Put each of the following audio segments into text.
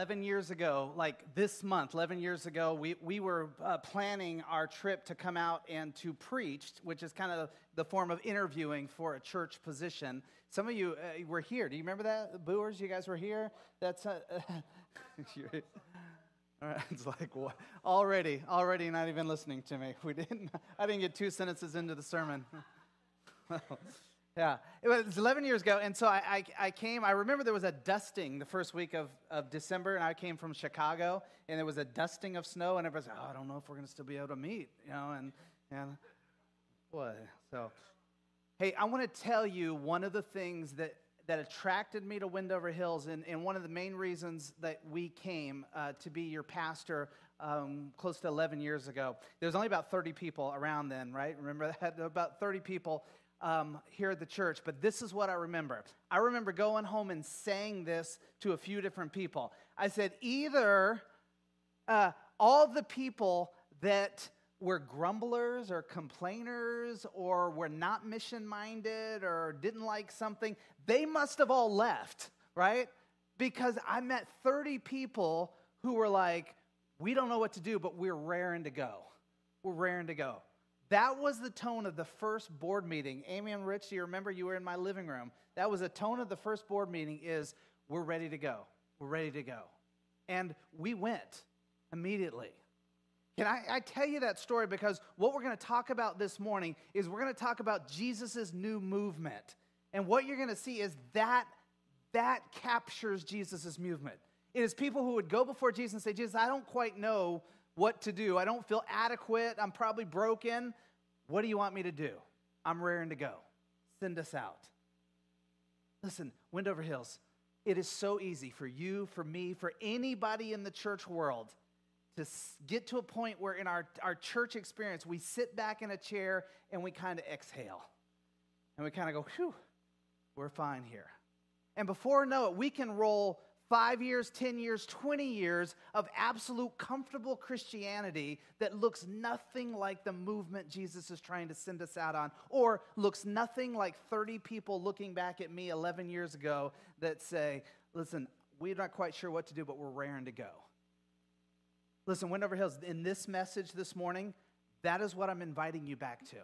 11 years ago, like this month, 11 years ago, we, we were uh, planning our trip to come out and to preach, which is kind of the form of interviewing for a church position. Some of you uh, were here. Do you remember that? The Boers, you guys were here? That's uh, all right. It's like what? already, already not even listening to me. We didn't. I didn't get two sentences into the sermon. Yeah, it was 11 years ago, and so I, I, I, came. I remember there was a dusting the first week of, of December, and I came from Chicago, and there was a dusting of snow, and everybody's like, "Oh, I don't know if we're going to still be able to meet," you know, and and what? So, hey, I want to tell you one of the things that that attracted me to Wendover Hills, and, and one of the main reasons that we came uh, to be your pastor um, close to 11 years ago. There was only about 30 people around then, right? Remember that? About 30 people um, here at the church, but this is what I remember. I remember going home and saying this to a few different people. I said, either uh, all the people that were grumblers or complainers or were not mission minded or didn't like something, they must have all left, right? Because I met 30 people who were like, we don't know what to do, but we're raring to go. We're raring to go. That was the tone of the first board meeting. Amy and Rich, do you remember you were in my living room? That was the tone of the first board meeting is we're ready to go. We're ready to go. And we went immediately. Can I, I tell you that story because what we're going to talk about this morning is we're going to talk about Jesus' new movement. And what you're going to see is that that captures Jesus' movement. It is people who would go before Jesus and say, Jesus, I don't quite know what to do. I don't feel adequate. I'm probably broken. What do you want me to do? I'm raring to go. Send us out. Listen, Wendover Hills, it is so easy for you, for me, for anybody in the church world to get to a point where in our, our church experience, we sit back in a chair and we kind of exhale. And we kind of go, whew, we're fine here. And before know it, we can roll five years, 10 years, 20 years of absolute comfortable Christianity that looks nothing like the movement Jesus is trying to send us out on, or looks nothing like 30 people looking back at me 11 years ago that say, listen, we're not quite sure what to do, but we're raring to go. Listen, Wendover Hills, in this message this morning, that is what I'm inviting you back to.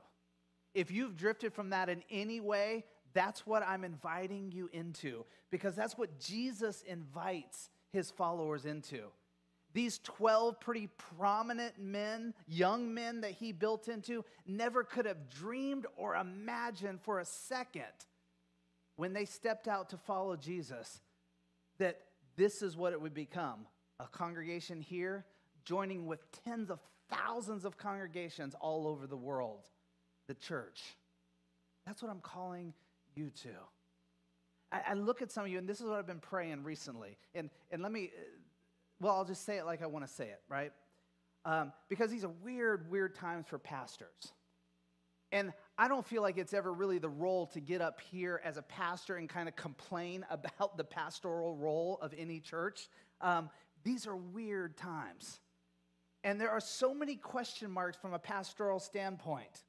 If you've drifted from that in any way, that's what I'm inviting you into because that's what Jesus invites his followers into. These 12 pretty prominent men, young men that he built into, never could have dreamed or imagined for a second when they stepped out to follow Jesus that this is what it would become a congregation here joining with tens of thousands of congregations all over the world, the church. That's what I'm calling you too. I, I, look at some of you, and this is what I've been praying recently. And, and let me, uh, well, I'll just say it like I want to say it, right? Um, because these are weird, weird times for pastors. And I don't feel like it's ever really the role to get up here as a pastor and kind of complain about the pastoral role of any church. Um, these are weird times. And there are so many question marks from a pastoral standpoint.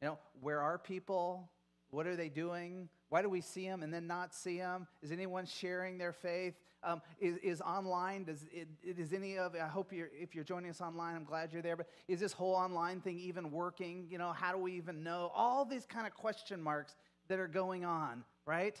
You know, where are people? What are they doing? Why do we see them and then not see them? Is anyone sharing their faith? Um, is, is online, does, it, is any of I hope you're, if you're joining us online, I'm glad you're there, but is this whole online thing even working? You know, how do we even know? All these kind of question marks that are going on, right?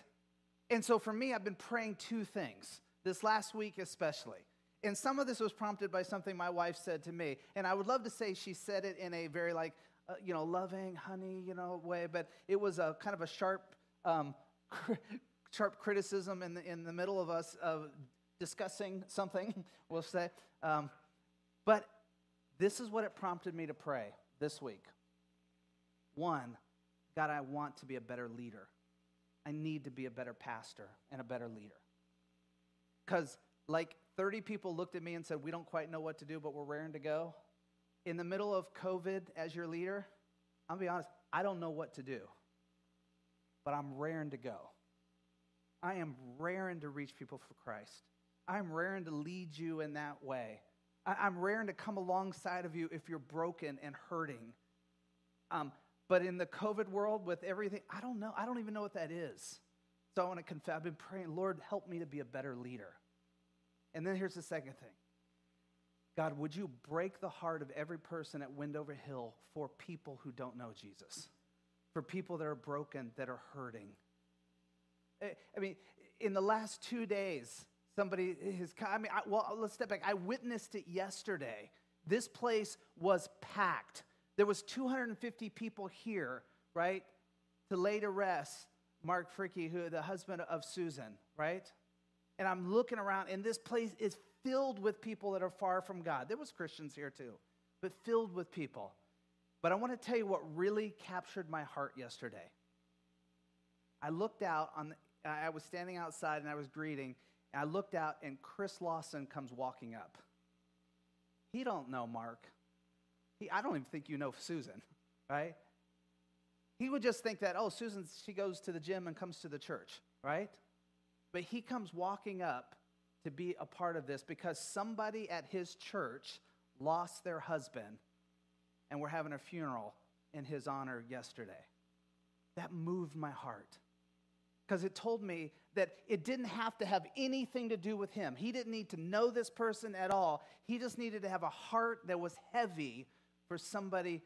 And so for me, I've been praying two things, this last week especially. And some of this was prompted by something my wife said to me. And I would love to say she said it in a very like, uh, you know, loving, honey, you know, way, but it was a kind of a sharp, um, sharp criticism in the, in the middle of us of discussing something, we'll say. Um, but this is what it prompted me to pray this week. One, God, I want to be a better leader. I need to be a better pastor and a better leader. Because, like 30 people looked at me and said, We don't quite know what to do, but we're raring to go in the middle of COVID as your leader, I'm gonna be honest, I don't know what to do, but I'm raring to go. I am raring to reach people for Christ. I'm raring to lead you in that way. I'm raring to come alongside of you if you're broken and hurting. Um, but in the COVID world, with everything, I don't know. I don't even know what that is. So I want to confess. I've been praying, Lord, help me to be a better leader. And then here's the second thing God, would you break the heart of every person at Wendover Hill for people who don't know Jesus, for people that are broken, that are hurting? I mean, in the last two days, somebody has, come. I mean, I, well, let's step back. I witnessed it yesterday. This place was packed. There was 250 people here, right, to lay to rest Mark Fricky, who the husband of Susan, right? And I'm looking around, and this place is filled with people that are far from God. There was Christians here too, but filled with people. But I want to tell you what really captured my heart yesterday. I looked out on the, I was standing outside and I was greeting, and I looked out and Chris Lawson comes walking up. He don't know Mark. He, I don't even think you know Susan, right? He would just think that, oh, Susan, she goes to the gym and comes to the church, right? But he comes walking up to be a part of this because somebody at his church lost their husband and we're having a funeral in his honor yesterday. That moved my heart because it told me that it didn't have to have anything to do with him. He didn't need to know this person at all. He just needed to have a heart that was heavy for somebody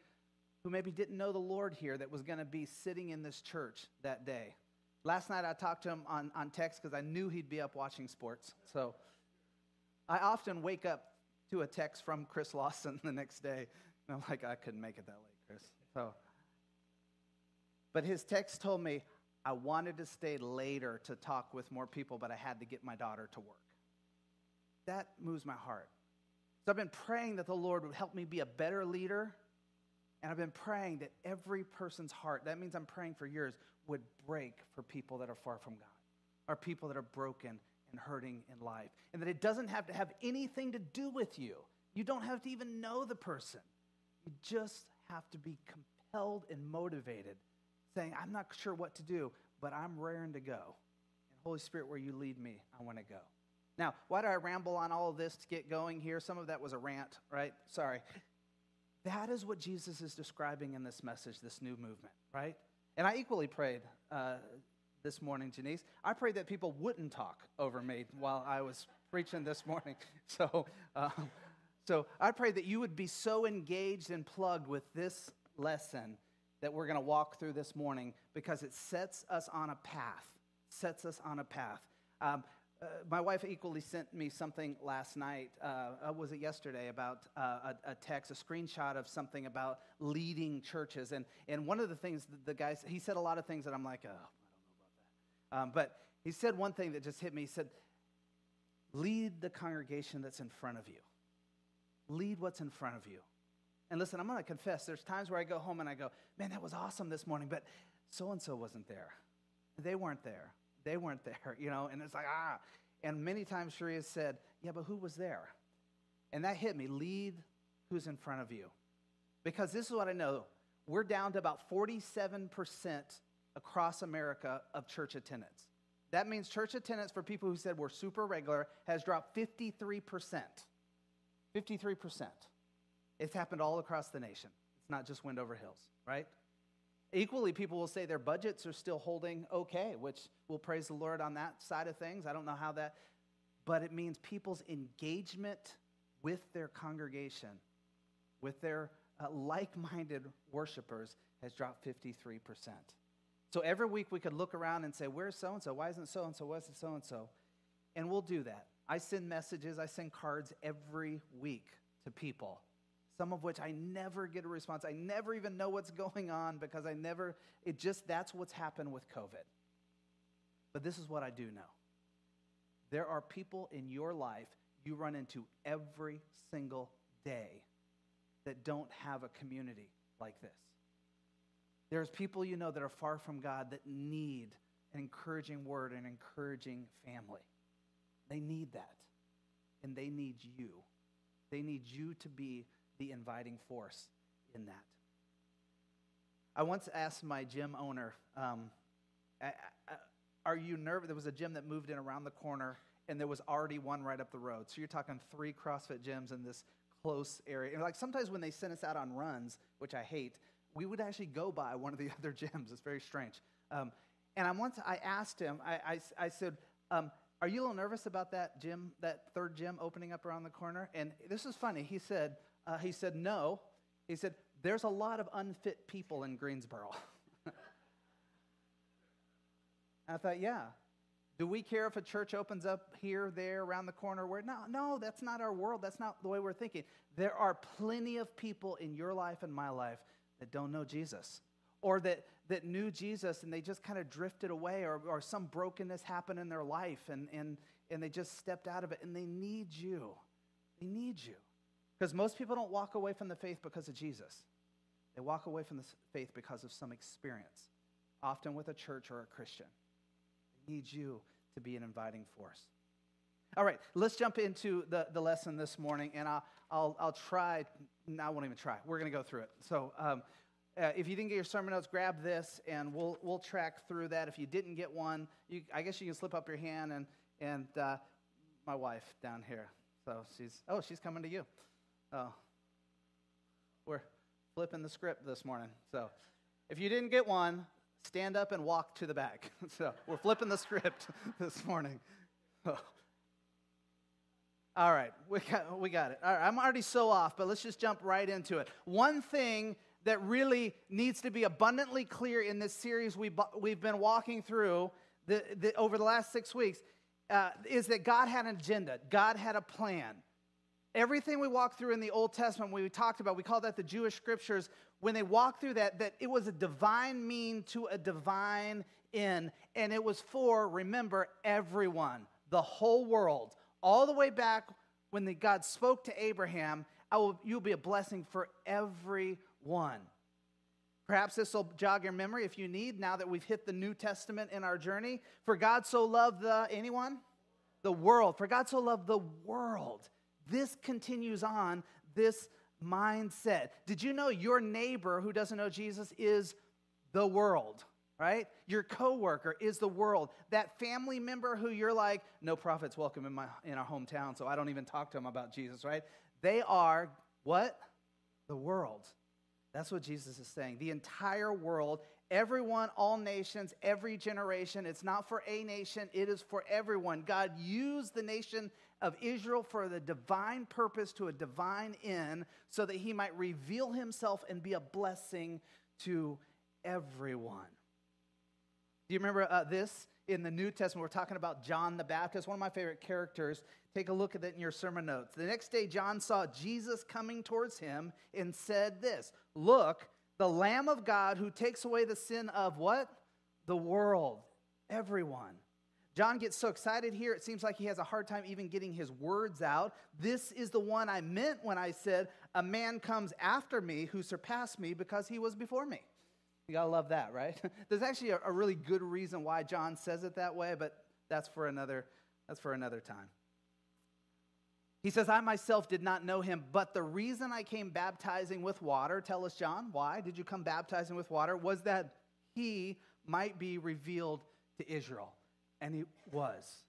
who maybe didn't know the Lord here that was going to be sitting in this church that day. Last night I talked to him on, on text because I knew he'd be up watching sports. So I often wake up to a text from Chris Lawson the next day. And I'm like, I couldn't make it that late, Chris. So, but his text told me I wanted to stay later to talk with more people, but I had to get my daughter to work. That moves my heart. So I've been praying that the Lord would help me be a better leader. And I've been praying that every person's heart, that means I'm praying for yours, would break for people that are far from God, or people that are broken and hurting in life. And that it doesn't have to have anything to do with you. You don't have to even know the person. You just have to be compelled and motivated, saying, I'm not sure what to do, but I'm raring to go. And Holy Spirit, where you lead me, I want to go. Now, why do I ramble on all of this to get going here? Some of that was a rant, right? Sorry. That is what Jesus is describing in this message, this new movement, right? And I equally prayed uh, this morning, Janice. I prayed that people wouldn't talk over me while I was preaching this morning. So, um, so I pray that you would be so engaged and plugged with this lesson that we're going to walk through this morning because it sets us on a path. Sets us on a path. Um, uh, my wife equally sent me something last night. Uh, uh, was it yesterday? About uh, a, a, text, a screenshot of something about leading churches. And, and one of the things the, the guy he said a lot of things that I'm like, oh, I don't know about that. Um, but he said one thing that just hit me. He said, lead the congregation that's in front of you. Lead what's in front of you. And listen, I'm going to confess, there's times where I go home and I go, man, that was awesome this morning, but so and so wasn't there. They weren't there they weren't there, you know, and it's like, ah. And many times Sharia said, yeah, but who was there? And that hit me. Lead who's in front of you. Because this is what I know. We're down to about 47% across America of church attendance. That means church attendance for people who said we're super regular has dropped 53%. 53%. It's happened all across the nation. It's not just Wendover Hills, right? Equally, people will say their budgets are still holding okay, which we'll praise the Lord on that side of things. I don't know how that, but it means people's engagement with their congregation, with their uh, like minded worshipers, has dropped 53%. So every week we could look around and say, Where's so and so? Why isn't so and so? What's so and so? And we'll do that. I send messages, I send cards every week to people some of which I never get a response. I never even know what's going on because I never, it just, that's what's happened with COVID. But this is what I do know there are people in your life you run into every single day that don't have a community like this. There's people you know that are far from God that need an encouraging word, an encouraging family. They need that. And they need you. They need you to be the inviting force in that. I once asked my gym owner, um, Are you nervous? There was a gym that moved in around the corner, and there was already one right up the road. So you're talking three CrossFit gyms in this close area. And like sometimes when they send us out on runs, which I hate, we would actually go by one of the other gyms. It's very strange. Um, and I once I asked him, I, I, I said, um, Are you a little nervous about that gym, that third gym opening up around the corner? And this is funny. He said, uh, he said, no. He said, there's a lot of unfit people in Greensboro. I thought, yeah. Do we care if a church opens up here, there, around the corner? Where no, no, that's not our world. That's not the way we're thinking. There are plenty of people in your life and my life that don't know Jesus, or that that knew Jesus and they just kind of drifted away, or, or some brokenness happened in their life and and and they just stepped out of it, and they need you. They need you, because most people don't walk away from the faith because of Jesus. They walk away from the faith because of some experience, often with a church or a Christian It need you to be an inviting force. All right, let's jump into the, the lesson this morning, and I'll, I'll, I'll try. No, I won't even try. We're going to go through it. So, um, uh, if you didn't get your sermon notes, grab this, and we'll, we'll track through that. If you didn't get one, you, I guess you can slip up your hand, and, and uh, my wife down here. So she's, oh, she's coming to you. Oh, we're flipping the script this morning. So if you didn't get one, stand up and walk to the back. so we're flipping the script this morning. Oh. All right, we got, we got it. All right, I'm already so off, but let's just jump right into it. One thing that really needs to be abundantly clear in this series we, we've been walking through the, the, over the last six weeks uh, is that God had an agenda, God had a plan. Everything we walk through in the Old Testament, we talked about, we call that the Jewish scriptures, when they walked through that, that it was a divine mean to a divine end. And it was for, remember, everyone, the whole world, all the way back when the, God spoke to Abraham, I will, you'll be a blessing for everyone. Perhaps this will jog your memory if you need, now that we've hit the New Testament in our journey. For God so loved the, anyone? The world. For God so loved the world. This continues on, this mindset. Did you know your neighbor who doesn't know Jesus is the world? Right? Your coworker is the world. That family member who you're like, no prophets welcome in my in our hometown, so I don't even talk to them about Jesus, right? They are what? The world. That's what Jesus is saying. The entire world, everyone, all nations, every generation. It's not for a nation, it is for everyone. God used the nation of Israel for the divine purpose to a divine end so that he might reveal himself and be a blessing to everyone. Do you remember uh, this in the New Testament? We're talking about John the Baptist, one of my favorite characters. Take a look at it in your sermon notes. The next day, John saw Jesus coming towards him and said this Look, the Lamb of God who takes away the sin of what? The world. Everyone. John gets so excited here, it seems like he has a hard time even getting his words out. This is the one I meant when I said, A man comes after me who surpassed me because he was before me. You gotta love that, right? There's actually a, a really good reason why John says it that way, but that's for another, that's for another time. He says, I myself did not know him, but the reason I came baptizing with water, tell us, John, why did you come baptizing with water? Was that he might be revealed to Israel and he was.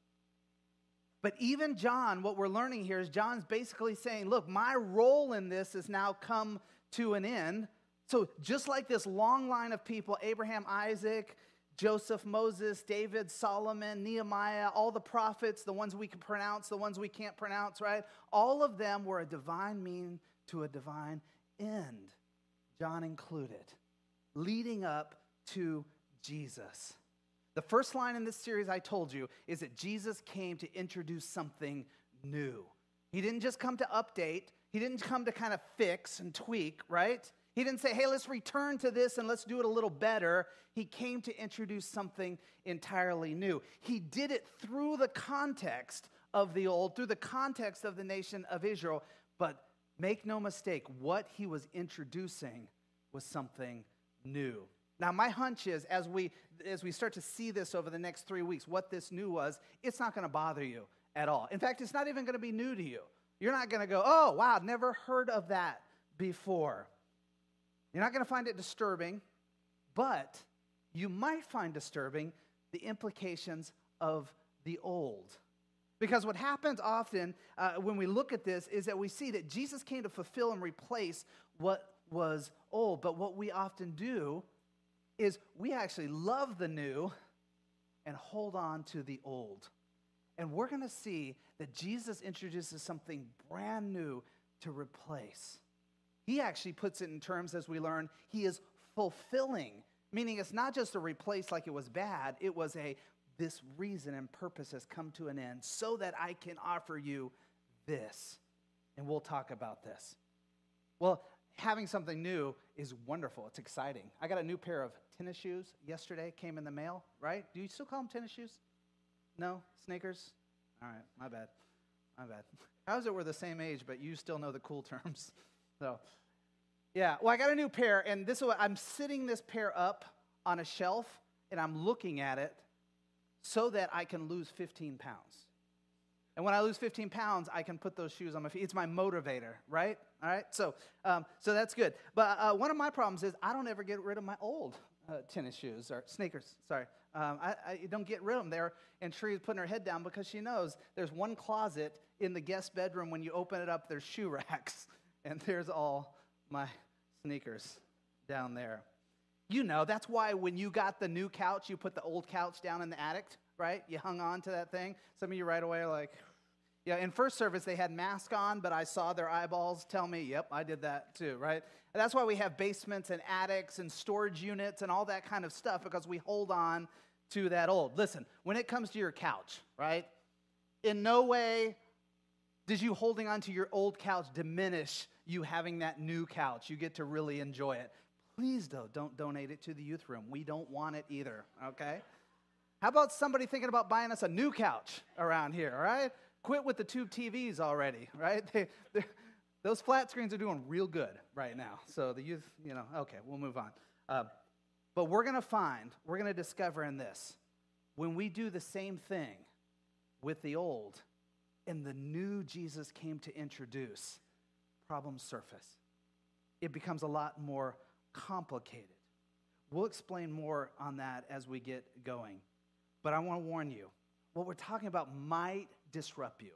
But even John, what we're learning here is John's basically saying, look, my role in this has now come to an end. So, just like this long line of people Abraham, Isaac, Joseph, Moses, David, Solomon, Nehemiah, all the prophets, the ones we can pronounce, the ones we can't pronounce, right? All of them were a divine mean to a divine end, John included, leading up to Jesus. The first line in this series I told you is that Jesus came to introduce something new. He didn't just come to update, he didn't come to kind of fix and tweak, right? He didn't say, hey, let's return to this and let's do it a little better. He came to introduce something entirely new. He did it through the context of the old, through the context of the nation of Israel. But make no mistake, what he was introducing was something new. Now, my hunch is as we, as we start to see this over the next three weeks, what this new was, it's not going to bother you at all. In fact, it's not even going to be new to you. You're not going to go, oh, wow, never heard of that before. You're not going to find it disturbing, but you might find disturbing the implications of the old. Because what happens often uh, when we look at this is that we see that Jesus came to fulfill and replace what was old. But what we often do is we actually love the new and hold on to the old. And we're going to see that Jesus introduces something brand new to replace. He actually puts it in terms, as we learn, he is fulfilling, meaning it's not just a replace like it was bad, it was a this reason and purpose has come to an end so that I can offer you this. And we'll talk about this. Well, having something new is wonderful. It's exciting. I got a new pair of tennis shoes yesterday, came in the mail, right? Do you still call them tennis shoes? No? Sneakers? All right, my bad. My bad. How's it we're the same age, but you still know the cool terms? so, yeah. Well, I got a new pair, and this is what I'm sitting this pair up on a shelf, and I'm looking at it so that I can lose 15 pounds. And when I lose 15 pounds, I can put those shoes on my feet. It's my motivator, right? All right. So, um, so that's good. But uh, one of my problems is I don't ever get rid of my old uh, tennis shoes or sneakers. Sorry, um, I, I, don't get rid of them. There, and Sheree's putting her head down because she knows there's one closet in the guest bedroom. When you open it up, there's shoe racks, and there's all my sneakers down there. You know, that's why when you got the new couch, you put the old couch down in the attic, right? You hung on to that thing. Some of you right away are like, yeah, in first service, they had mask on, but I saw their eyeballs tell me, yep, I did that too, right? And that's why we have basements and attics and storage units and all that kind of stuff because we hold on to that old. Listen, when it comes to your couch, right? In no way does you holding on to your old couch diminish you having that new couch. You get to really enjoy it. Please, though, don't donate it to the youth room. We don't want it either, okay? How about somebody thinking about buying us a new couch around here, all right? Quit with the tube TVs already, right? They, those flat screens are doing real good right now. So the youth, you know, okay, we'll move on. Uh, but we're going to find, we're going to discover in this, when we do the same thing with the old and the new Jesus came to introduce, problems surface. It becomes a lot more complicated. We'll explain more on that as we get going. But I want to warn you what we're talking about might disrupt you,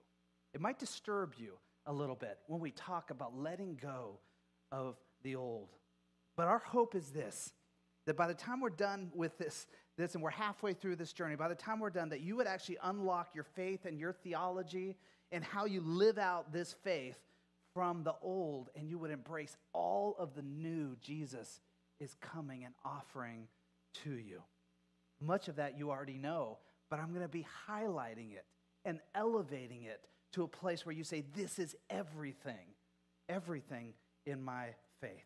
it might disturb you a little bit when we talk about letting go of the old. But our hope is this that by the time we're done with this, this and we're halfway through this journey, by the time we're done, that you would actually unlock your faith and your theology and how you live out this faith from the old, and you would embrace all of the new Jesus is coming and offering to you. Much of that you already know, but I'm going to be highlighting it and elevating it to a place where you say, This is everything, everything in my faith.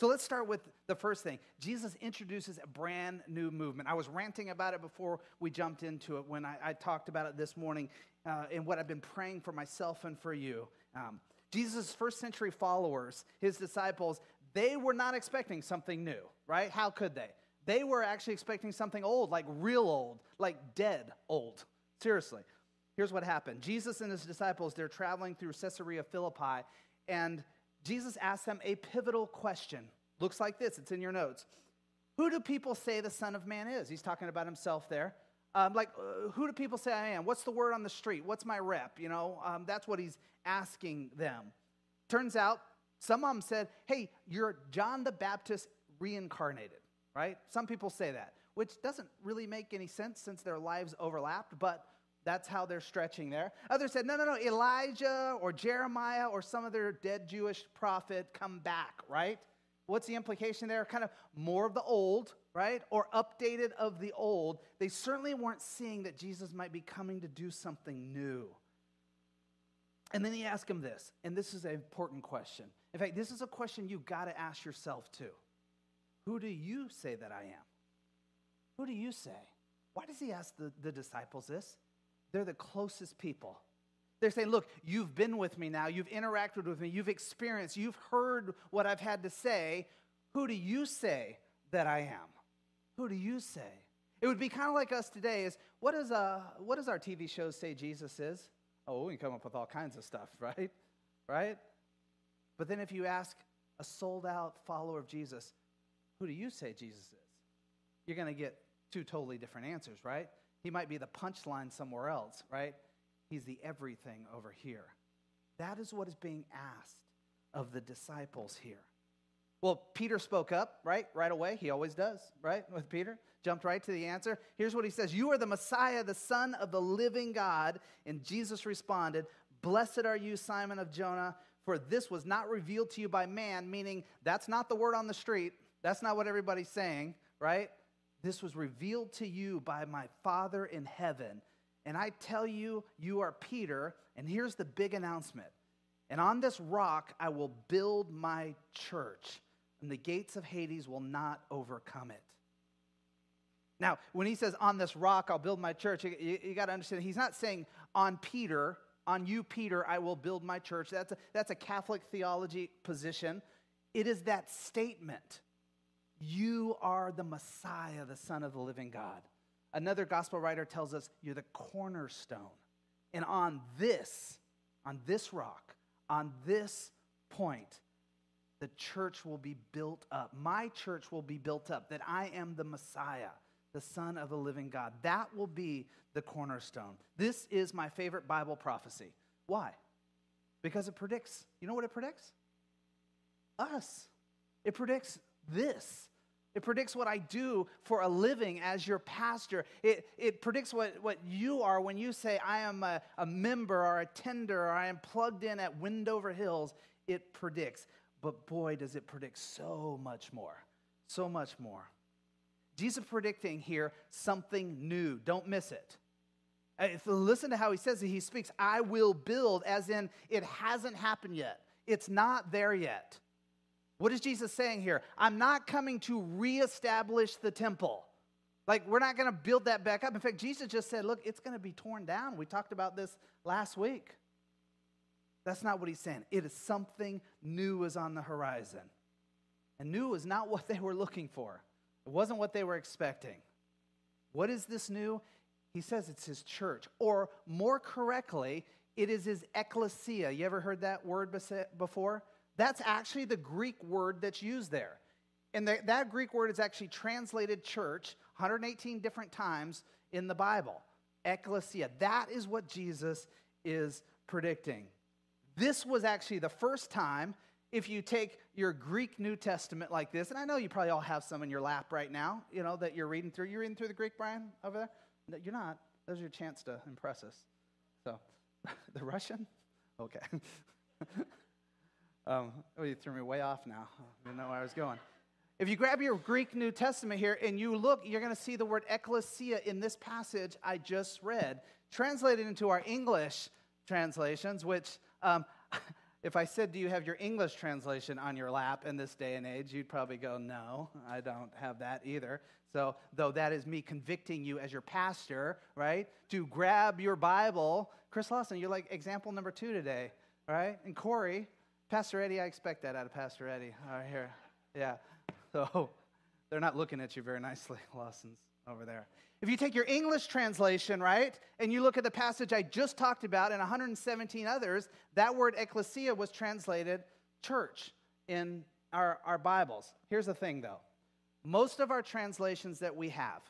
So let's start with the first thing. Jesus introduces a brand new movement. I was ranting about it before we jumped into it when I, I talked about it this morning uh, and what I've been praying for myself and for you. Um, Jesus' first century followers, his disciples, they were not expecting something new, right? How could they? They were actually expecting something old, like real old, like dead old. Seriously. Here's what happened Jesus and his disciples, they're traveling through Caesarea Philippi, and Jesus asked them a pivotal question. Looks like this, it's in your notes. Who do people say the Son of Man is? He's talking about himself there. Um, like, uh, who do people say I am? What's the word on the street? What's my rep? You know, um, that's what he's asking them. Turns out, some of them said, hey, you're John the Baptist reincarnated, right? Some people say that, which doesn't really make any sense since their lives overlapped, but that's how they're stretching there. Others said, no, no, no, Elijah or Jeremiah or some other dead Jewish prophet come back, right? What's the implication there? Kind of more of the old, right? Or updated of the old. They certainly weren't seeing that Jesus might be coming to do something new. And then he asked him this, and this is an important question. In fact, this is a question you've got to ask yourself too. Who do you say that I am? Who do you say? Why does he ask the, the disciples this? They're the closest people. They're saying, Look, you've been with me now. You've interacted with me. You've experienced. You've heard what I've had to say. Who do you say that I am? Who do you say? It would be kind of like us today is what, is, uh, what does our TV shows say Jesus is? Oh, we can come up with all kinds of stuff, right? Right? But then if you ask a sold out follower of Jesus, who do you say Jesus is? You're going to get two totally different answers, right? He might be the punchline somewhere else, right? He's the everything over here. That is what is being asked of the disciples here. Well, Peter spoke up, right? Right away. He always does, right? With Peter. Jumped right to the answer. Here's what he says You are the Messiah, the Son of the living God. And Jesus responded, Blessed are you, Simon of Jonah, for this was not revealed to you by man, meaning that's not the word on the street. That's not what everybody's saying, right? This was revealed to you by my Father in heaven. And I tell you, you are Peter. And here's the big announcement. And on this rock I will build my church, and the gates of Hades will not overcome it. Now, when he says, on this rock I'll build my church, you, you, you got to understand, he's not saying, on Peter, on you, Peter, I will build my church. That's a, that's a Catholic theology position. It is that statement. You are the Messiah, the Son of the living God. Another gospel writer tells us you're the cornerstone. And on this, on this rock, on this point, the church will be built up. My church will be built up, that I am the Messiah, the Son of the living God. That will be the cornerstone. This is my favorite Bible prophecy. Why? Because it predicts, you know what it predicts? Us. It predicts this. It predicts what I do for a living as your pastor. It, it predicts what, what you are when you say, I am a, a member or a tender or I am plugged in at Wendover Hills. It predicts. But boy, does it predict so much more. So much more. Jesus predicting here something new. Don't miss it. Uh, if listen to how he says it. He speaks, I will build, as in it hasn't happened yet. It's not there yet. What is Jesus saying here? I'm not coming to reestablish the temple. Like, we're not going to build that back up. In fact, Jesus just said, look, it's going to be torn down. We talked about this last week. That's not what he's saying. It is something new is on the horizon. And new is not what they were looking for, it wasn't what they were expecting. What is this new? He says it's his church. Or more correctly, it is his ecclesia. You ever heard that word before? That's actually the Greek word that's used there. And the, that Greek word is actually translated church 118 different times in the Bible. Ecclesia. That is what Jesus is predicting. This was actually the first time, if you take your Greek New Testament like this, and I know you probably all have some in your lap right now, you know, that you're reading through. You're reading through the Greek, Brian, over there? No, you're not. There's your chance to impress us. So, the Russian? Okay. Um, oh, you threw me way off now. I didn't know where I was going. If you grab your Greek New Testament here and you look, you're going to see the word ecclesia in this passage I just read, translated into our English translations, which, um, if I said, Do you have your English translation on your lap in this day and age? you'd probably go, No, I don't have that either. So, though that is me convicting you as your pastor, right, to grab your Bible. Chris Lawson, you're like example number two today, right? And Corey, Pastor Eddie, I expect that out of Pastor Eddie. All right, here. Yeah. So they're not looking at you very nicely, Lawson's over there. If you take your English translation, right, and you look at the passage I just talked about and 117 others, that word ecclesia was translated church in our, our Bibles. Here's the thing, though most of our translations that we have,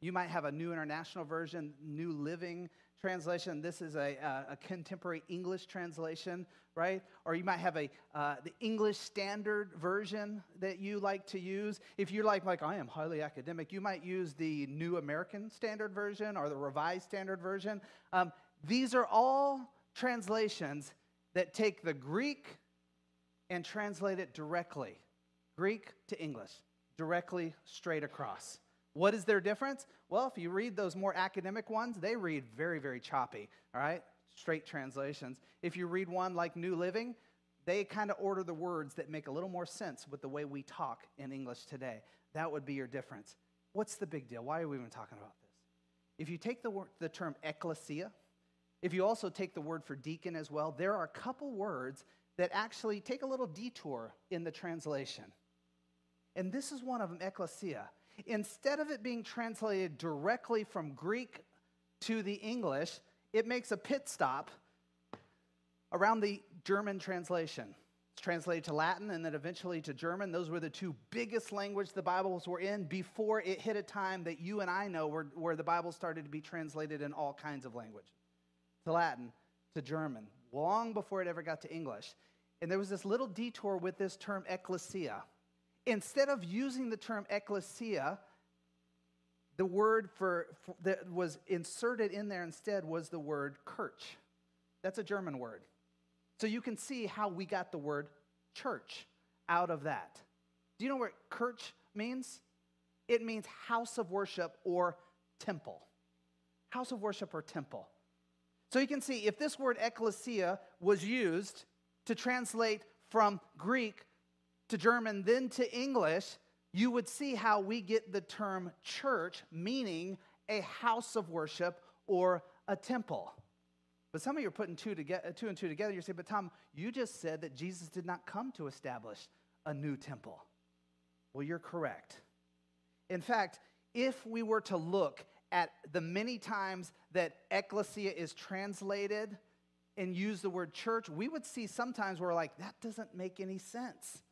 you might have a New International Version, New Living translation. This is a, a, a contemporary English translation, right? Or you might have a uh, the English Standard Version that you like to use. If you're like like I am highly academic, you might use the New American Standard Version or the Revised Standard Version. Um, these are all translations that take the Greek and translate it directly, Greek to English, directly straight across. What is their difference? Well, if you read those more academic ones, they read very, very choppy, all right? Straight translations. If you read one like New Living, they kind of order the words that make a little more sense with the way we talk in English today. That would be your difference. What's the big deal? Why are we even talking about this? If you take the, word, the term ecclesia, if you also take the word for deacon as well, there are a couple words that actually take a little detour in the translation. And this is one of them, ecclesia instead of it being translated directly from Greek to the English, it makes a pit stop around the German translation. It's translated to Latin and then eventually to German. Those were the two biggest languages the Bibles were in before it hit a time that you and I know where, where the Bible started to be translated in all kinds of language to Latin, to German, long before it ever got to English. And there was this little detour with this term ecclesia. Instead of using the term ecclesia, the word for, for, that was inserted in there instead was the word kirch. That's a German word. So you can see how we got the word church out of that. Do you know what kirch means? It means house of worship or temple. House of worship or temple. So you can see if this word ecclesia was used to translate from Greek to German, then to English, you would see how we get the term church, meaning a house of worship or a temple. But some of you are putting two, together, two and two together. You say, but Tom, you just said that Jesus did not come to establish a new temple. Well, you're correct. In fact, if we were to look at the many times that ecclesia is translated and use the word church, we would see sometimes we're like, that doesn't make any sense.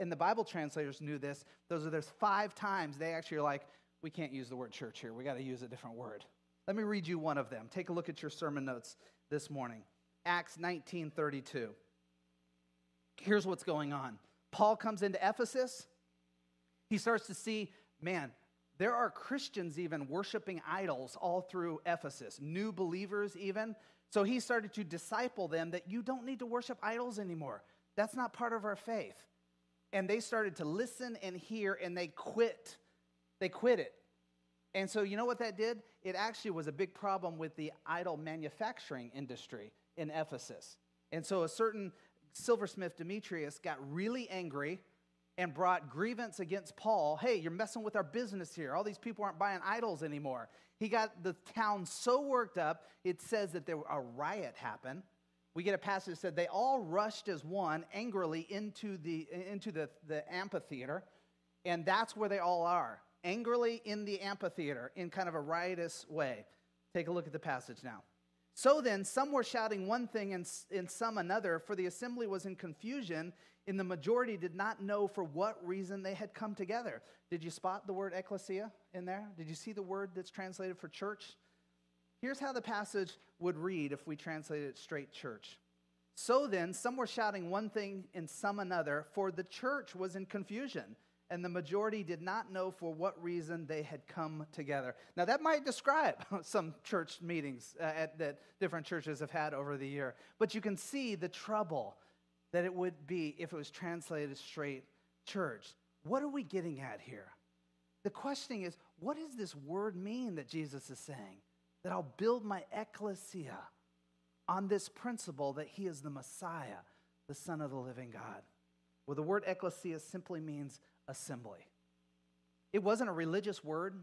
And the Bible translators knew this. Those are there's five times they actually are like, we can't use the word church here. We got to use a different word. Let me read you one of them. Take a look at your sermon notes this morning. Acts 19:32. Here's what's going on. Paul comes into Ephesus. He starts to see, man, there are Christians even worshiping idols all through Ephesus, new believers even. So he started to disciple them that you don't need to worship idols anymore. That's not part of our faith. And they started to listen and hear and they quit. They quit it. And so you know what that did? It actually was a big problem with the idol manufacturing industry in Ephesus. And so a certain silversmith Demetrius got really angry and brought grievance against Paul. Hey, you're messing with our business here. All these people aren't buying idols anymore. He got the town so worked up, it says that there a riot happened. We get a passage that said they all rushed as one angrily into the into the, the amphitheater, and that's where they all are. Angrily in the amphitheater in kind of a riotous way. Take a look at the passage now. So then, some were shouting one thing and, and some another, for the assembly was in confusion, and the majority did not know for what reason they had come together. Did you spot the word ecclesia in there? Did you see the word that's translated for church? Here's how the passage would read if we translated it straight church. So then, some were shouting one thing and some another, for the church was in confusion and the majority did not know for what reason they had come together. Now, that might describe some church meetings uh, at, that different churches have had over the year, but you can see the trouble that it would be if it was translated straight church. What are we getting at here? The question is, what does this word mean that Jesus is saying? That I'll build my ecclesia on this principle that he is the Messiah, the Son of the living God. Well, the word ecclesia simply means assembly. It wasn't a religious word.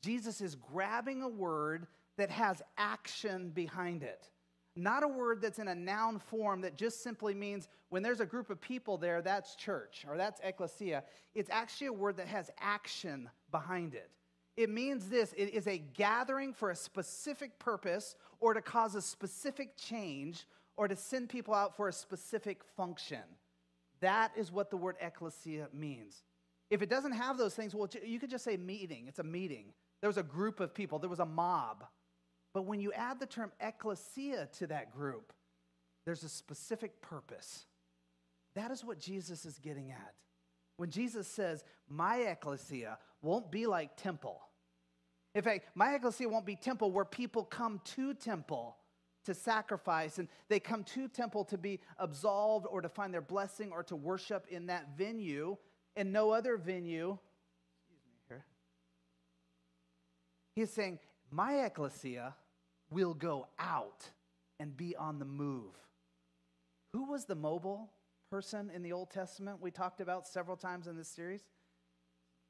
Jesus is grabbing a word that has action behind it. Not a word that's in a noun form that just simply means when there's a group of people there, that's church or that's ecclesia. It's actually a word that has action behind it. It means this it is a gathering for a specific purpose or to cause a specific change or to send people out for a specific function. That is what the word ecclesia means. If it doesn't have those things, well, you could just say meeting. It's a meeting. There was a group of people, there was a mob. But when you add the term ecclesia to that group, there's a specific purpose. That is what Jesus is getting at. When Jesus says, My ecclesia won't be like temple. In fact, my ecclesia won't be temple where people come to temple to sacrifice and they come to temple to be absolved or to find their blessing or to worship in that venue and no other venue. Excuse me here. He's saying, My ecclesia will go out and be on the move. Who was the mobile person in the Old Testament we talked about several times in this series?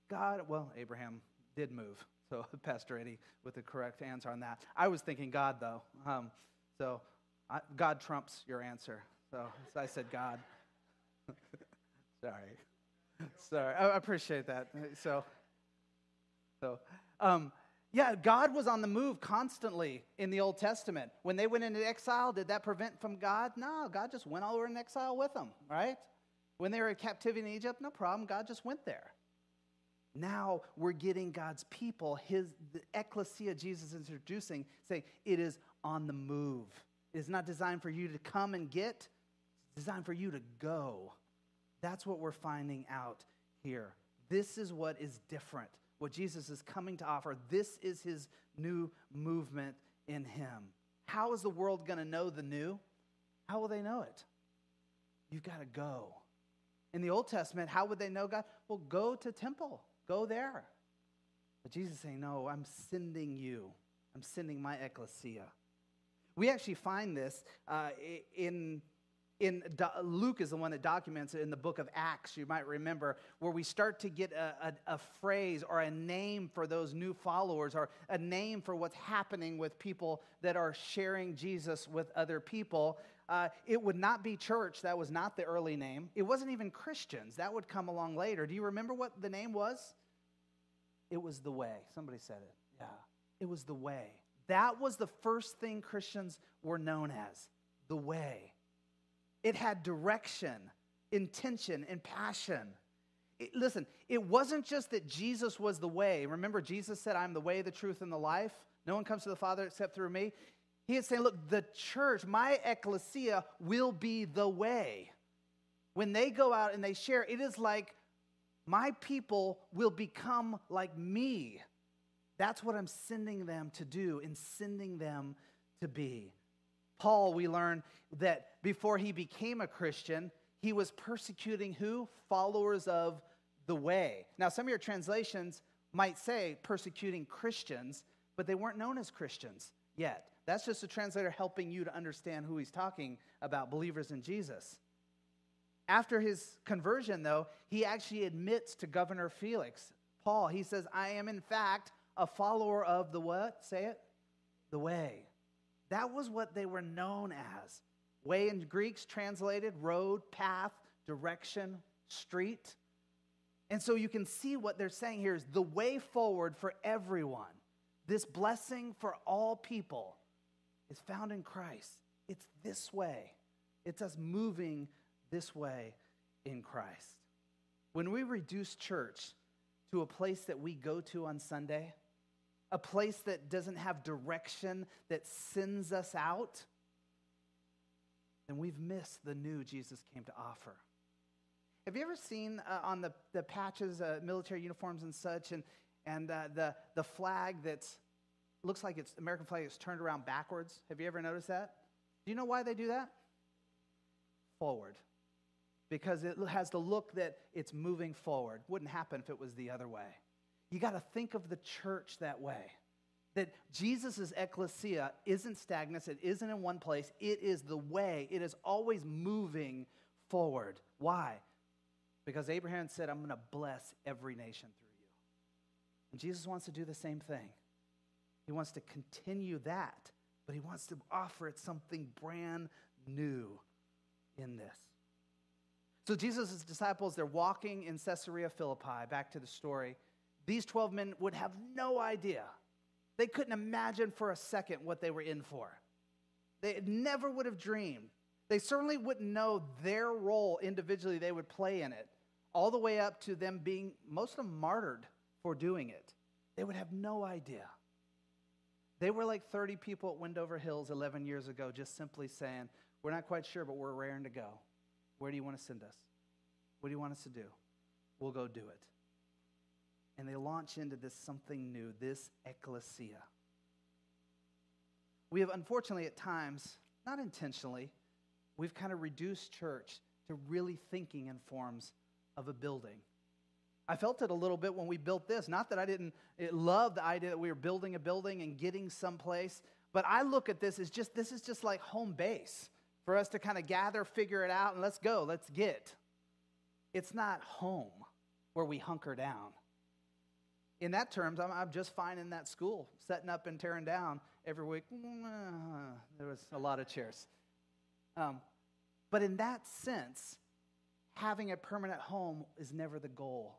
God, well, Abraham did move. So, Pastor Eddie with the correct answer on that. I was thinking God, though. Um, so, I, God trumps your answer. So, so I said God. Sorry. Sorry, I appreciate that. So, so, um, yeah, God was on the move constantly in the Old Testament. When they went into exile, did that prevent from God? No, God just went all over in exile with them, right? When they were in captivity in Egypt, no problem. God just went there. Now we're getting God's people, his the ecclesia Jesus is introducing, saying it is on the move. It is not designed for you to come and get, it's designed for you to go. That's what we're finding out here This is what is different, what Jesus is coming to offer. This is his new movement in him. How is the world going to know the new? How will they know it? You've got to go. In the Old Testament, how would they know God? Well, go to temple, go there. But Jesus is saying, No, I'm sending you. I'm sending my ecclesia. We actually find this uh, in in Luke is the one that documents it in the book of Acts, you might remember, where we start to get a, a, a, phrase or a name for those new followers or a name for what's happening with people that are sharing Jesus with other people. Uh, it would not be church, that was not the early name. It wasn't even Christians, that would come along later. Do you remember what the name was? It was the way. Somebody said it. Yeah, it was the way. That was the first thing Christians were known as the way. It had direction, intention, and passion. It, listen, it wasn't just that Jesus was the way. Remember, Jesus said, I'm the way, the truth, and the life. No one comes to the Father except through me. He is saying, Look, the church, my ecclesia, will be the way. When they go out and they share, it is like my people will become like me. That's what I'm sending them to do and sending them to be. Paul, we learn that before he became a Christian, he was persecuting who? Followers of the way. Now, some of your translations might say persecuting Christians, but they weren't known as Christians yet. That's just a translator helping you to understand who he's talking about, believers in Jesus. After his conversion, though, he actually admits to Governor Felix, Paul, he says, I am in fact a follower of the what? Say it? The way. That was what they were known as. Way in Greeks translated road, path, direction, street. And so you can see what they're saying here is the way forward for everyone. This blessing for all people is found in Christ. It's this way. It's us moving this way in Christ. When we reduce church to a place that we go to on Sunday, a place that doesn't have direction, that sends us out, then we've missed the new Jesus came to offer. Have you ever seen uh, on the, the patches, uh, military uniforms and such, and, and the, the flag that looks like it's American flag is turned around backwards? Have you ever noticed that? Do you know why they do that? Forward. Because it has the look that it's moving forward. Wouldn't happen if it was the other way. You got to think of the church that way. That Jesus' ecclesia isn't stagnant, it isn't in one place, it is the way, it is always moving forward. Why? Because Abraham said, I'm going to bless every nation through. And Jesus wants to do the same thing. He wants to continue that, but he wants to offer it something brand new in this. So Jesus' disciples, they're walking in Caesarea Philippi, back to the story these 12 men would have no idea. They couldn't imagine for a second what they were in for. They never would have dreamed. They certainly wouldn't know their role individually they would play in it, all the way up to them being, most of them, martyred for doing it. They would have no idea. They were like 30 people at Wendover Hills 11 years ago, just simply saying, We're not quite sure, but we're raring to go. Where do you want to send us? What do you want us to do? We'll go do it and they launch into this something new, this ecclesia. We have, unfortunately, at times, not intentionally, we've kind of reduced church to really thinking in forms of a building. I felt it a little bit when we built this. Not that I didn't love the idea that we were building a building and getting someplace, but I look at this as just this is just like home base for us to kind of gather, figure it out, and let's go, let's get. It's not home where we hunker down in that terms, I'm, I'm, just fine in that school, setting up and tearing down every week. There was a lot of chairs. Um, but in that sense, having a permanent home is never the goal.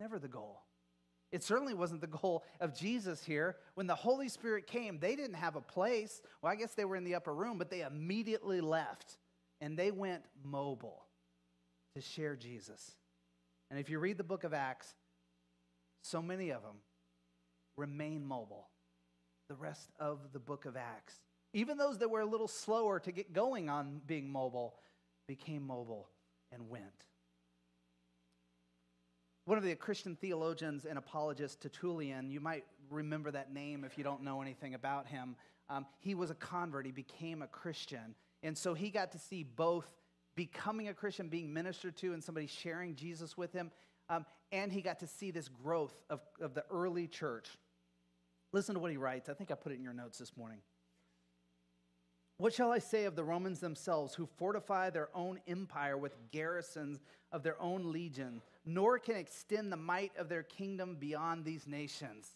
Never the goal. It certainly wasn't the goal of Jesus here. When the Holy Spirit came, they didn't have a place. Well, I guess they were in the upper room, but they immediately left and they went mobile to share Jesus. And if you read the book of Acts, so many of them remain mobile the rest of the book of Acts. Even those that were a little slower to get going on being mobile became mobile and went. One of the Christian theologians and apologists, Tertullian, you might remember that name if you don't know anything about him. Um, he was a convert, he became a Christian. And so he got to see both becoming a Christian, being ministered to, and somebody sharing Jesus with him. Um, and he got to see this growth of, of the early church. Listen to what he writes. I think I put it in your notes this morning. What shall I say of the Romans themselves, who fortify their own empire with garrisons of their own legion, nor can extend the might of their kingdom beyond these nations?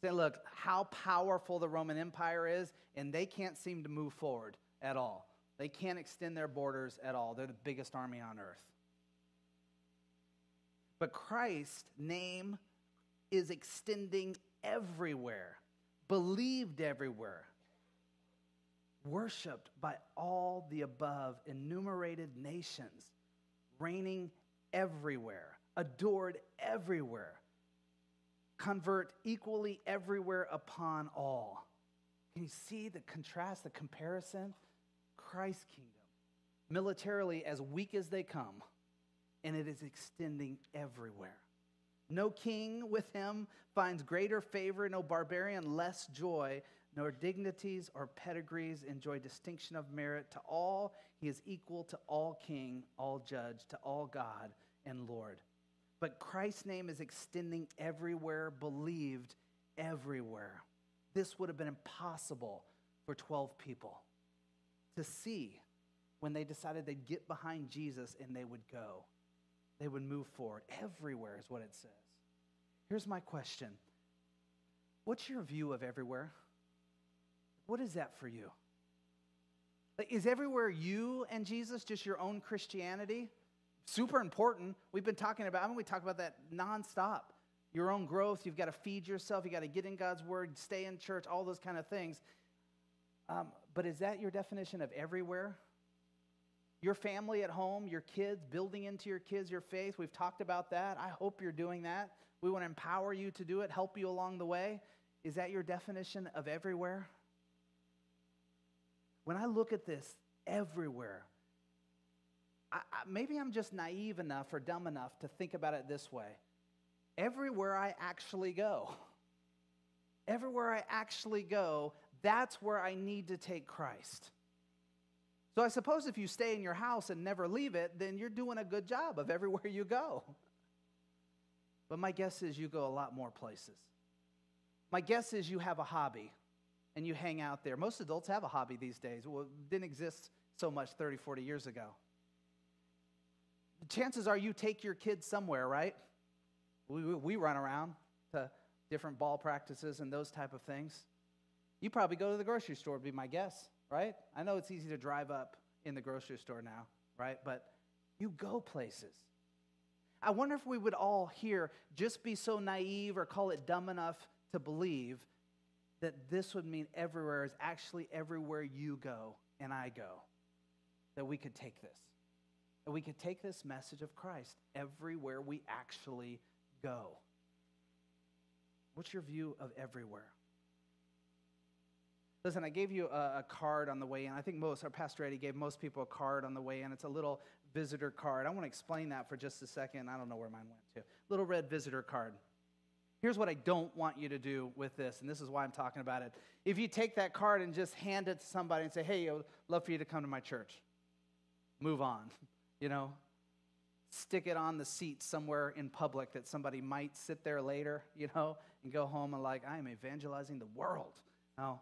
Say, look, how powerful the Roman Empire is, and they can't seem to move forward at all. They can't extend their borders at all. They're the biggest army on earth. But Christ's name is extending everywhere, believed everywhere, worshiped by all the above enumerated nations, reigning everywhere, adored everywhere, convert equally everywhere upon all. Can you see the contrast, the comparison? Christ's kingdom, militarily as weak as they come, and it is extending everywhere. No king with him finds greater favor, no barbarian less joy, nor dignities or pedigrees enjoy distinction of merit. To all, he is equal to all king, all judge, to all God and Lord. But Christ's name is extending everywhere, believed everywhere. This would have been impossible for 12 people to see when they decided they'd get behind Jesus and they would go. They would move forward. Everywhere is what it says. Here's my question What's your view of everywhere? What is that for you? Is everywhere you and Jesus just your own Christianity? Super important. We've been talking about, I mean, we talk about that nonstop. Your own growth, you've got to feed yourself, you've got to get in God's word, stay in church, all those kind of things. Um, but is that your definition of everywhere? Your family at home, your kids, building into your kids your faith. We've talked about that. I hope you're doing that. We want to empower you to do it, help you along the way. Is that your definition of everywhere? When I look at this, everywhere, I, I, maybe I'm just naive enough or dumb enough to think about it this way. Everywhere I actually go, everywhere I actually go, that's where I need to take Christ. So I suppose if you stay in your house and never leave it, then you're doing a good job of everywhere you go. But my guess is you go a lot more places. My guess is you have a hobby and you hang out there. Most adults have a hobby these days. Well, it didn't exist so much 30, 40 years ago. The chances are you take your kids somewhere, right? We, we run around to different ball practices and those type of things. You probably go to the grocery store, would be my guess, right? I know it's easy to drive up in the grocery store now, right? But you go places. I wonder if we would all here just be so naive or call it dumb enough to believe that this would mean everywhere is actually everywhere you go and I go. That we could take this. That we could take this message of Christ everywhere we actually go. What's your view of everywhere? Listen, I gave you a, a, card on the way in. I think most, our Pastor Eddie gave most people a card on the way in. It's a little visitor card. I want to explain that for just a second. I don't know where mine went to. Little red visitor card. Here's what I don't want you to do with this, and this is why I'm talking about it. If you take that card and just hand it to somebody and say, hey, I would love for you to come to my church, move on. You know, stick it on the seat somewhere in public that somebody might sit there later, you know, and go home and like, I am evangelizing the world. No,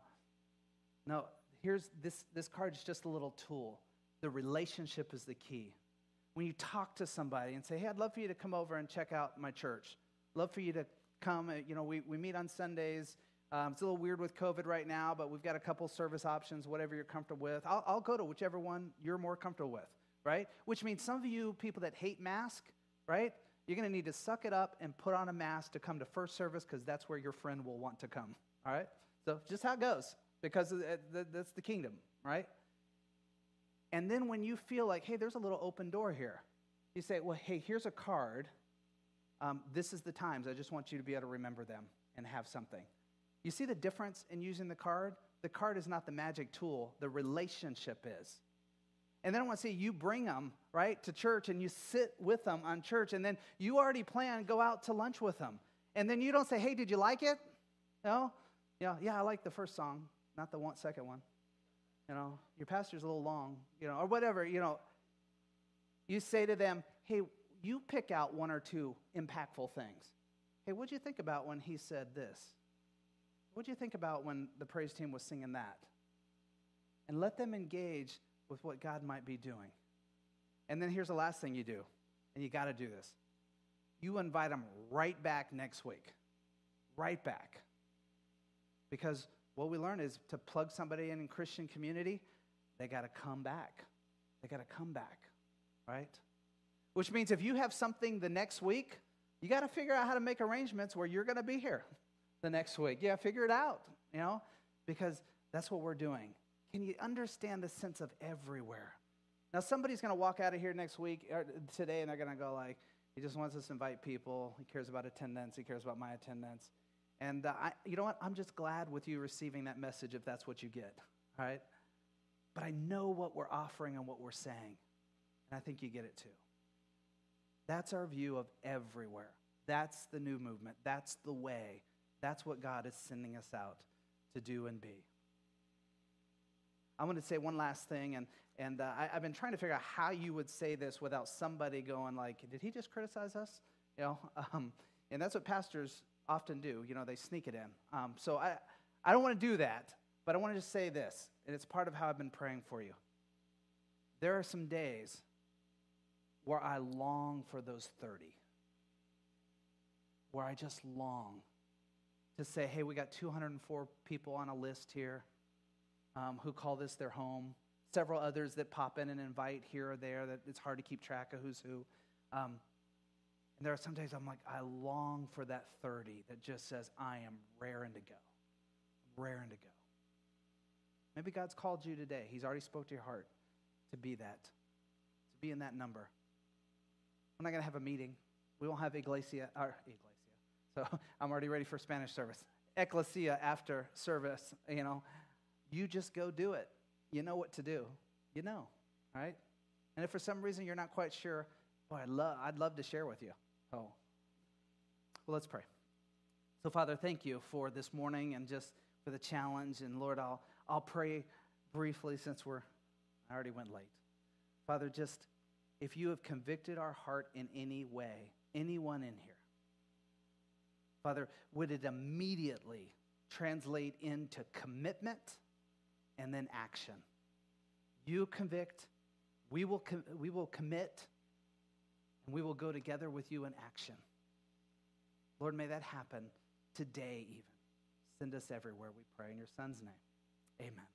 no, here's this, this card is just a little tool. The relationship is the key. When you talk to somebody and say, hey, I'd love for you to come over and check out my church. Love for you to come. Uh, you know, we, we meet on Sundays. Um, it's a little weird with COVID right now, but we've got a couple service options, whatever you're comfortable with. I'll, I'll go to whichever one you're more comfortable with, right? Which means some of you people that hate mask, right? You're going to need to suck it up and put on a mask to come to first service because that's where your friend will want to come, all right? So just how it goes because that's the kingdom, right? And then when you feel like, hey, there's a little open door here, you say, well, hey, here's a card. Um, this is the times. I just want you to be able to remember them and have something. You see the difference in using the card? The card is not the magic tool, the relationship is. And then I want to see you bring them, right, to church and you sit with them on church. And then you already plan, go out to lunch with them. And then you don't say, hey, did you like it? No? Yeah, yeah, I like the first song, not the one, second one. You know, your pastor's a little long, you know, or whatever, you know. You say to them, hey, you pick out one or two impactful things. Hey, what'd you think about when he said this? What'd you think about when the praise team was singing that? And let them engage with what God might be doing. And then here's the last thing you do, and you got to do this. You invite them right back next week. Right back. Because what we learn is to plug somebody in in Christian community, they got to come back. They got to come back, right? Which means if you have something the next week, you got to figure out how to make arrangements where you're going to be here the next week. Yeah, figure it out, you know, because that's what we're doing. Can you understand the sense of everywhere? Now, somebody's going to walk out of here next week, or today, and they're going to go like, he just wants us to invite people. He cares about attendance. He cares about my attendance. And uh, I, you know what? I'm just glad with you receiving that message if that's what you get, all right? But I know what we're offering and what we're saying. And I think you get it too. That's our view of everywhere. That's the new movement. That's the way. That's what God is sending us out to do and be. I want to say one last thing, and, and uh, I, have been trying to figure out how you would say this without somebody going like, did he just criticize us? You know, um, and that's what pastors often do. You know, they sneak it in. Um, so I, I don't want to do that, but I want to just say this, and it's part of how I've been praying for you. There are some days where I long for those 30, where I just long to say, hey, we got 204 people on a list here um, who call this their home, several others that pop in and invite here or there that it's hard to keep track of who's who. Um, and there are some days I'm like, I long for that 30 that just says, I am raring to go. raring to go. Maybe God's called you today. He's already spoke to your heart to be that, to be in that number. We're not going to have a meeting. We won't have iglesia, or iglesia. So I'm already ready for Spanish service. Ecclesia after service, you know. You just go do it. You know what to do. You know, right? And if for some reason you're not quite sure, boy, I'd love, I'd love to share with you. Oh. Well, let's pray. So, Father, thank you for this morning and just for the challenge. And Lord, I'll, I'll pray briefly since we're, I already went late. Father, just if you have convicted our heart in any way, anyone in here, Father, would it immediately translate into commitment and then action? You convict, we will, com- we will commit, and we will go together with you in action. Lord, may that happen today, even. Send us everywhere, we pray in your Son's name. Amen.